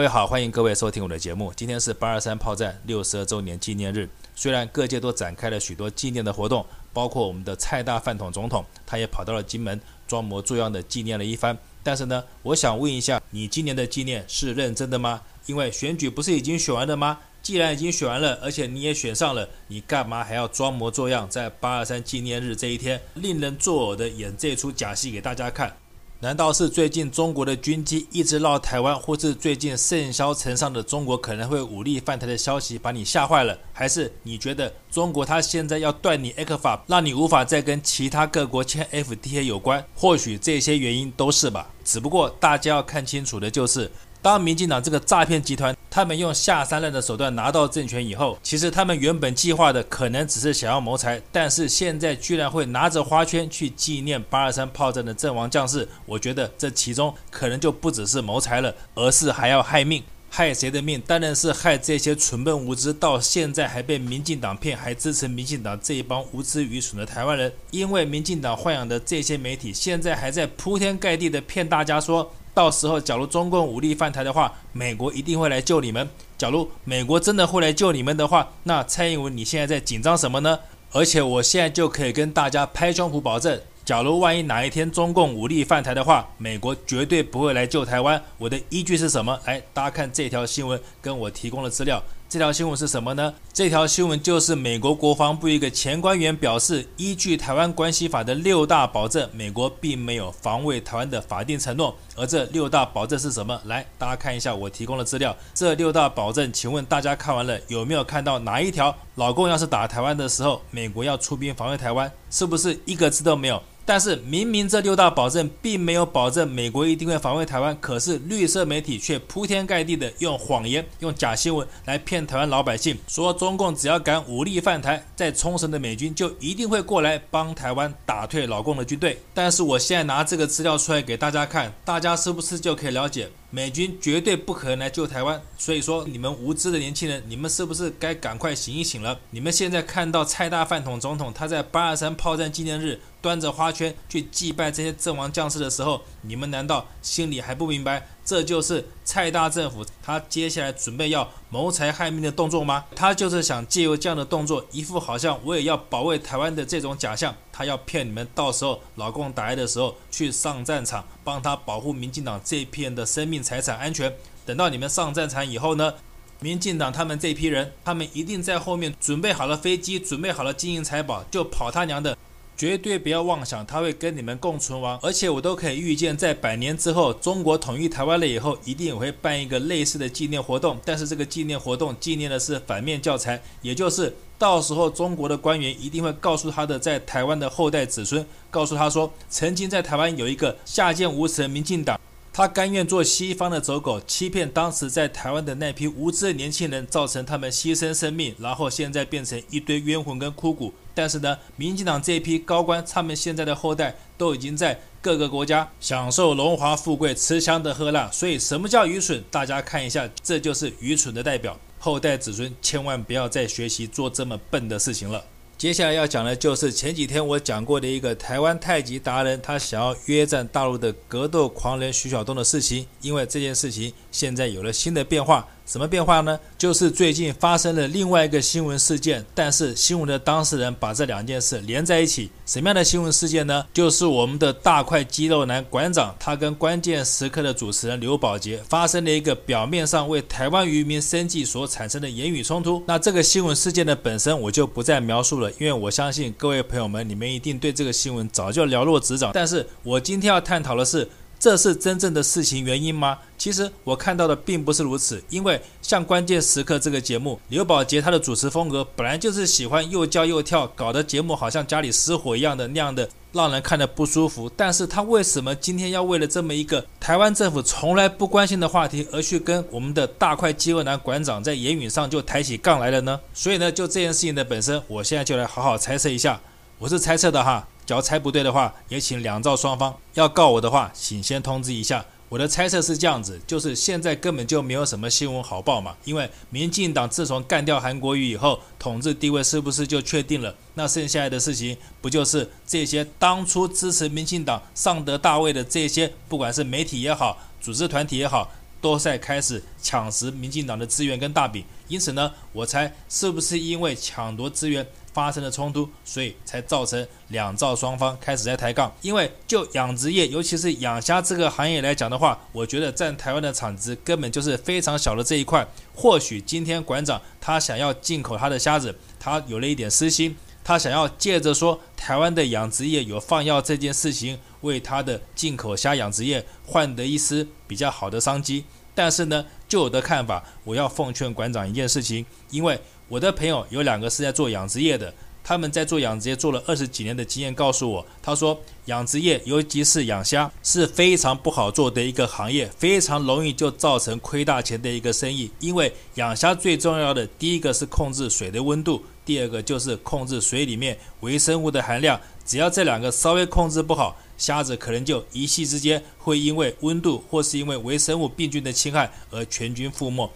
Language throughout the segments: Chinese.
各位好，欢迎各位收听我的节目。今天是八二三炮战六十二周年纪念日，虽然各界都展开了许多纪念的活动，包括我们的蔡大饭桶总统，他也跑到了金门装模作样的纪念了一番。但是呢，我想问一下，你今年的纪念是认真的吗？因为选举不是已经选完了吗？既然已经选完了，而且你也选上了，你干嘛还要装模作样，在八二三纪念日这一天，令人作呕的演这出假戏给大家看？难道是最近中国的军机一直绕台湾，或是最近甚嚣尘上的中国可能会武力犯台的消息把你吓坏了？还是你觉得中国他现在要断你 X 法让你无法再跟其他各国签 FTA 有关？或许这些原因都是吧。只不过大家要看清楚的就是。当民进党这个诈骗集团，他们用下三滥的手段拿到政权以后，其实他们原本计划的可能只是想要谋财，但是现在居然会拿着花圈去纪念八二三炮战的阵亡将士，我觉得这其中可能就不只是谋财了，而是还要害命。害谁的命？当然是害这些蠢笨无知，到现在还被民进党骗，还支持民进党这一帮无知愚蠢的台湾人。因为民进党豢养的这些媒体，现在还在铺天盖地的骗大家说。到时候，假如中共武力犯台的话，美国一定会来救你们。假如美国真的会来救你们的话，那蔡英文你现在在紧张什么呢？而且我现在就可以跟大家拍胸脯保证，假如万一哪一天中共武力犯台的话，美国绝对不会来救台湾。我的依据是什么？来，大家看这条新闻，跟我提供的资料。这条新闻是什么呢？这条新闻就是美国国防部一个前官员表示，依据《台湾关系法》的六大保证，美国并没有防卫台湾的法定承诺。而这六大保证是什么？来，大家看一下我提供的资料。这六大保证，请问大家看完了有没有看到哪一条？老共要是打台湾的时候，美国要出兵防卫台湾，是不是一个字都没有？但是明明这六大保证并没有保证美国一定会防卫台湾，可是绿色媒体却铺天盖地的用谎言、用假新闻来骗台湾老百姓，说中共只要敢武力犯台，在冲绳的美军就一定会过来帮台湾打退老共的军队。但是我现在拿这个资料出来给大家看，大家是不是就可以了解？美军绝对不可能来救台湾，所以说你们无知的年轻人，你们是不是该赶快醒一醒了？你们现在看到蔡大饭桶总统他在八二三炮战纪念日端着花圈去祭拜这些阵亡将士的时候，你们难道心里还不明白？这就是蔡大政府他接下来准备要谋财害命的动作吗？他就是想借由这样的动作，一副好像我也要保卫台湾的这种假象，他要骗你们，到时候老共打来的时候去上战场，帮他保护民进党这一批人的生命财产安全。等到你们上战场以后呢，民进党他们这批人，他们一定在后面准备好了飞机，准备好了金银财宝，就跑他娘的！绝对不要妄想他会跟你们共存亡，而且我都可以预见，在百年之后，中国统一台湾了以后，一定也会办一个类似的纪念活动。但是这个纪念活动纪念的是反面教材，也就是到时候中国的官员一定会告诉他的在台湾的后代子孙，告诉他说，曾经在台湾有一个下贱无耻的民进党。他甘愿做西方的走狗，欺骗当时在台湾的那批无知的年轻人，造成他们牺牲生命，然后现在变成一堆冤魂跟枯骨。但是呢，民进党这一批高官，他们现在的后代都已经在各个国家享受荣华富贵，吃香的喝辣。所以，什么叫愚蠢？大家看一下，这就是愚蠢的代表。后代子孙千万不要再学习做这么笨的事情了。接下来要讲的就是前几天我讲过的一个台湾太极达人，他想要约战大陆的格斗狂人徐晓东的事情。因为这件事情现在有了新的变化。什么变化呢？就是最近发生了另外一个新闻事件，但是新闻的当事人把这两件事连在一起。什么样的新闻事件呢？就是我们的大块肌肉男馆长，他跟关键时刻的主持人刘宝杰发生了一个表面上为台湾渔民生计所产生的言语冲突。那这个新闻事件的本身我就不再描述了，因为我相信各位朋友们，你们一定对这个新闻早就了若指掌。但是我今天要探讨的是。这是真正的事情原因吗？其实我看到的并不是如此，因为像关键时刻这个节目，刘宝杰他的主持风格本来就是喜欢又叫又跳，搞得节目好像家里失火一样的那样的，让人看得不舒服。但是他为什么今天要为了这么一个台湾政府从来不关心的话题，而去跟我们的大块肌肉男馆长在言语上就抬起杠来了呢？所以呢，就这件事情的本身，我现在就来好好猜测一下。我是猜测的哈。只要猜不对的话，也请两造双方要告我的话，请先通知一下。我的猜测是这样子，就是现在根本就没有什么新闻好报嘛，因为民进党自从干掉韩国瑜以后，统治地位是不是就确定了？那剩下来的事情，不就是这些当初支持民进党上得大位的这些，不管是媒体也好，组织团体也好。都在开始抢食民进党的资源跟大饼。因此呢，我猜是不是因为抢夺资源发生了冲突，所以才造成两造双方开始在抬杠？因为就养殖业，尤其是养虾这个行业来讲的话，我觉得占台湾的产值根本就是非常小的这一块。或许今天馆长他想要进口他的虾子，他有了一点私心。他想要借着说台湾的养殖业有放药这件事情，为他的进口虾养殖业换得一丝比较好的商机。但是呢，就我的看法，我要奉劝馆长一件事情，因为我的朋友有两个是在做养殖业的。他们在做养殖业做了二十几年的经验，告诉我，他说养殖业，尤其是养虾，是非常不好做的一个行业，非常容易就造成亏大钱的一个生意。因为养虾最重要的第一个是控制水的温度，第二个就是控制水里面微生物的含量。只要这两个稍微控制不好，虾子可能就一夕之间会因为温度或是因为微生物病菌的侵害而全军覆没。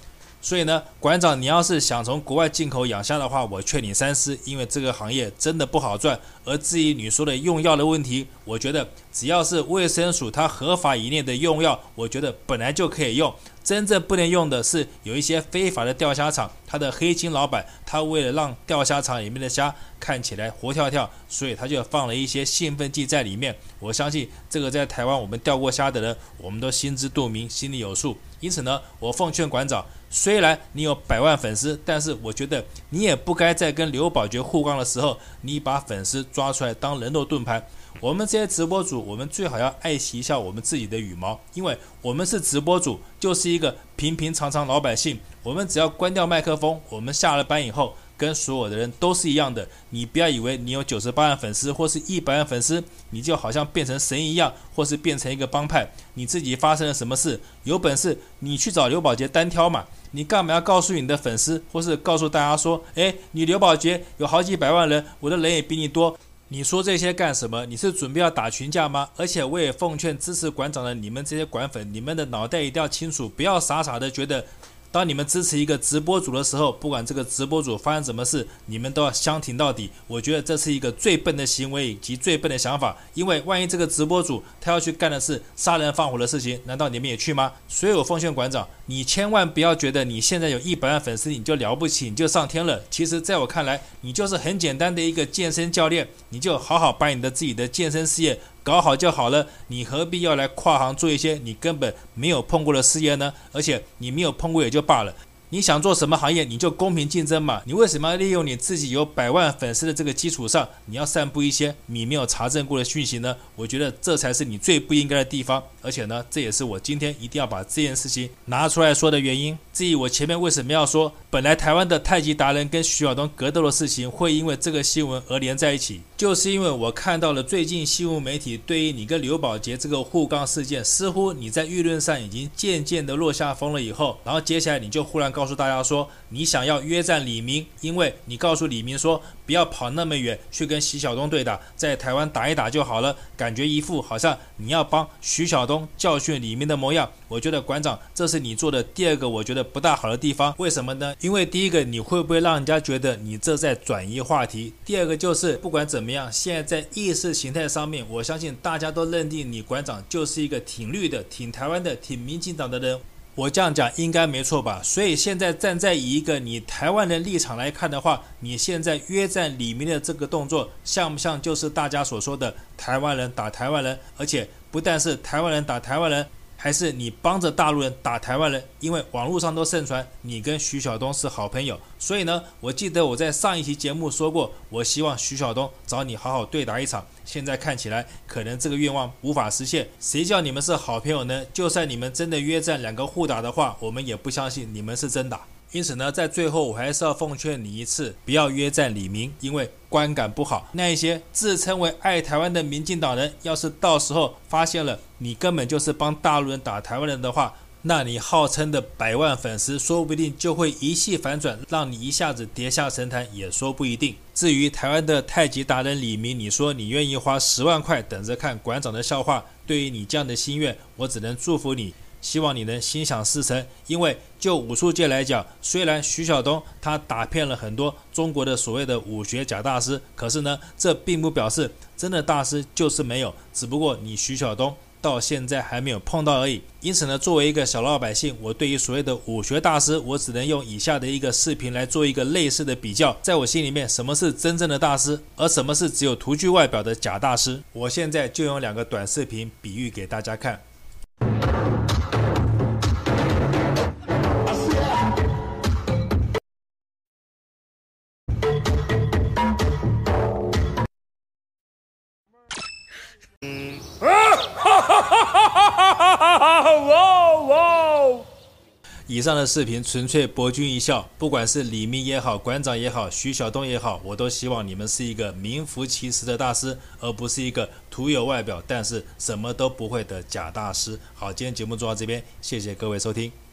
所以呢，馆长，你要是想从国外进口养虾的话，我劝你三思，因为这个行业真的不好赚。而至于你说的用药的问题，我觉得只要是卫生署它合法以内的用药，我觉得本来就可以用。真正不能用的是有一些非法的钓虾场，它的黑心老板，他为了让钓虾场里面的虾看起来活跳跳，所以他就放了一些兴奋剂在里面。我相信这个在台湾我们钓过虾的人，我们都心知肚明，心里有数。因此呢，我奉劝馆长，虽然你有百万粉丝，但是我觉得你也不该在跟刘宝觉互杠的时候，你把粉丝抓出来当人肉盾牌。我们这些直播主，我们最好要爱惜一下我们自己的羽毛，因为我们是直播主，就是一个平平常常老百姓。我们只要关掉麦克风，我们下了班以后。跟所有的人都是一样的，你不要以为你有九十八万粉丝或是一百万粉丝，你就好像变成神一样，或是变成一个帮派。你自己发生了什么事，有本事你去找刘宝杰单挑嘛？你干嘛要告诉你的粉丝，或是告诉大家说，诶，你刘宝杰有好几百万人，我的人也比你多。你说这些干什么？你是准备要打群架吗？而且我也奉劝支持馆长的你们这些馆粉，你们的脑袋一定要清楚，不要傻傻的觉得。当你们支持一个直播主的时候，不管这个直播主发生什么事，你们都要相挺到底。我觉得这是一个最笨的行为以及最笨的想法，因为万一这个直播主他要去干的是杀人放火的事情，难道你们也去吗？所以我奉劝馆长，你千万不要觉得你现在有一百万粉丝你就了不起，你就上天了。其实，在我看来，你就是很简单的一个健身教练，你就好好把你的自己的健身事业。搞好就好了，你何必要来跨行做一些你根本没有碰过的事业呢？而且你没有碰过也就罢了。你想做什么行业，你就公平竞争嘛。你为什么要利用你自己有百万粉丝的这个基础上，你要散布一些你没有查证过的讯息呢？我觉得这才是你最不应该的地方。而且呢，这也是我今天一定要把这件事情拿出来说的原因。至于我前面为什么要说，本来台湾的太极达人跟徐晓东格斗的事情会因为这个新闻而连在一起，就是因为我看到了最近新闻媒体对于你跟刘宝杰这个互杠事件，似乎你在舆论上已经渐渐的落下风了以后，然后接下来你就忽然告。诉大家说，你想要约战李明，因为你告诉李明说，不要跑那么远去跟徐晓东对打，在台湾打一打就好了。感觉一副好像你要帮徐晓东教训李明的模样。我觉得馆长，这是你做的第二个我觉得不大好的地方。为什么呢？因为第一个，你会不会让人家觉得你这在转移话题？第二个就是不管怎么样，现在在意识形态上面，我相信大家都认定你馆长就是一个挺绿的、挺台湾的、挺民进党的人。我这样讲应该没错吧？所以现在站在一个你台湾人立场来看的话，你现在约战里面的这个动作，像不像就是大家所说的台湾人打台湾人？而且不但是台湾人打台湾人。还是你帮着大陆人打台湾人，因为网络上都盛传你跟徐晓东是好朋友，所以呢，我记得我在上一期节目说过，我希望徐晓东找你好好对打一场。现在看起来，可能这个愿望无法实现。谁叫你们是好朋友呢？就算你们真的约战两个互打的话，我们也不相信你们是真打。因此呢，在最后我还是要奉劝你一次，不要约战李明，因为观感不好。那一些自称为爱台湾的民进党人，要是到时候发现了你根本就是帮大陆人打台湾人的话，那你号称的百万粉丝，说不定就会一夕反转，让你一下子跌下神坛，也说不一定。至于台湾的太极达人李明，你说你愿意花十万块等着看馆长的笑话，对于你这样的心愿，我只能祝福你。希望你能心想事成，因为就武术界来讲，虽然徐晓东他打骗了很多中国的所谓的武学假大师，可是呢，这并不表示真的大师就是没有，只不过你徐晓东到现在还没有碰到而已。因此呢，作为一个小老百姓，我对于所谓的武学大师，我只能用以下的一个视频来做一个类似的比较。在我心里面，什么是真正的大师，而什么是只有图具外表的假大师？我现在就用两个短视频比喻给大家看。以上的视频纯粹博君一笑，不管是李明也好，馆长也好，徐晓东也好，我都希望你们是一个名副其实的大师，而不是一个徒有外表但是什么都不会的假大师。好，今天节目做到这边，谢谢各位收听。